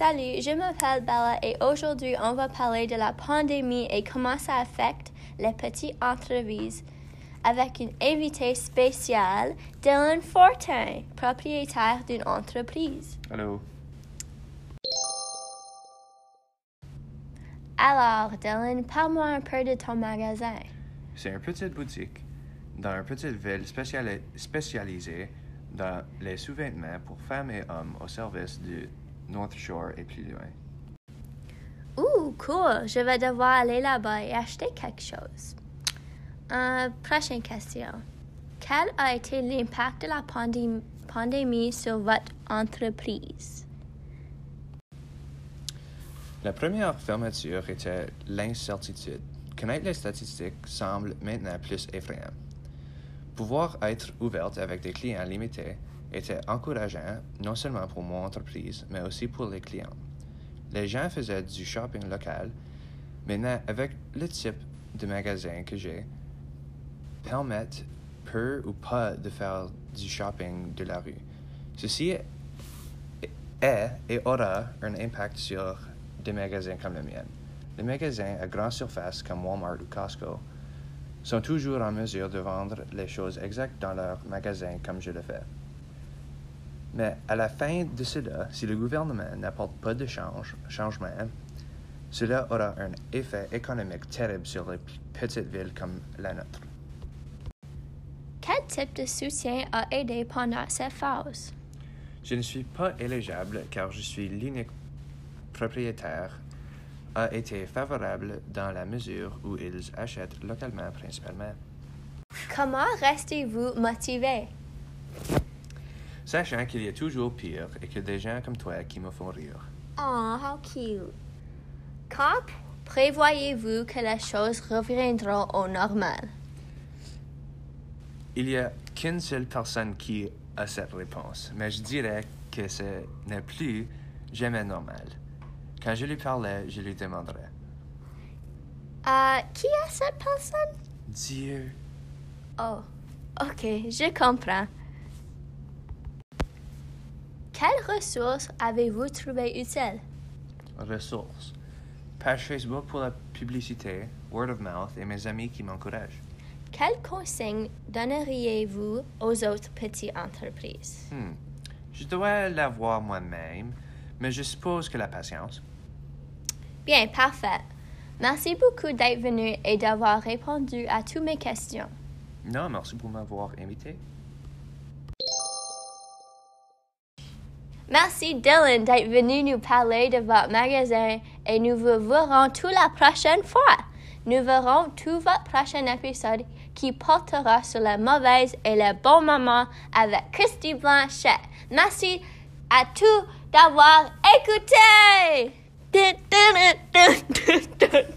Salut, je m'appelle Bella et aujourd'hui on va parler de la pandémie et comment ça affecte les petites entreprises avec une invitée spéciale, Dylan Fortin, propriétaire d'une entreprise. Allô. Alors, Dylan, parle-moi un peu de ton magasin. C'est une petite boutique dans une petite ville spéciali- spécialisée dans les sous-vêtements pour femmes et hommes au service du North Shore et plus loin. Ouh, cool. Je vais devoir aller là-bas et acheter quelque chose. Euh, prochaine question. Quel a été l'impact de la pandém- pandémie sur votre entreprise? La première fermeture était l'incertitude. Connaître les statistiques semble maintenant plus effrayant. Pouvoir être ouverte avec des clients limités était encourageant non seulement pour mon entreprise, mais aussi pour les clients. Les gens faisaient du shopping local. Maintenant, avec le type de magasin que j'ai, permettent peu ou pas de faire du shopping de la rue. Ceci est et aura un impact sur des magasins comme le mien. Les magasins à grande surface comme Walmart ou Costco sont toujours en mesure de vendre les choses exactes dans leur magasin comme je le fais. Mais à la fin de cela, si le gouvernement n'apporte pas de change, changement, cela aura un effet économique terrible sur les petites villes comme la nôtre. Quel type de soutien a aidé pendant cette phase? Je ne suis pas éligible car je suis l'unique propriétaire a été favorable dans la mesure où ils achètent localement principalement. Comment restez-vous motivé? Sachant qu'il y a toujours pire et que des gens comme toi qui me font rire. Oh, how cute. Quand prévoyez-vous que les choses reviendront au normal? Il n'y a qu'une seule personne qui a cette réponse, mais je dirais que ce n'est plus jamais normal. Quand je lui parlais, je lui demanderais Euh, qui est cette personne? Dieu, Oh, ok, je comprends. Ressources avez-vous trouvées utiles? ressources. Page Facebook pour la publicité, word of mouth et mes amis qui m'encouragent. Quelles consignes donneriez-vous aux autres petites entreprises? Hmm. Je dois l'avoir moi-même, mais je suppose que la patience. Bien, parfait. Merci beaucoup d'être venu et d'avoir répondu à toutes mes questions. Non, merci pour m'avoir invité. Merci Dylan d'être venu nous parler de votre magasin et nous vous verrons tout la prochaine fois. Nous verrons tout votre prochain épisode qui portera sur les mauvaises et les bons moments avec Christy Blanchet. Merci à tous d'avoir écouté.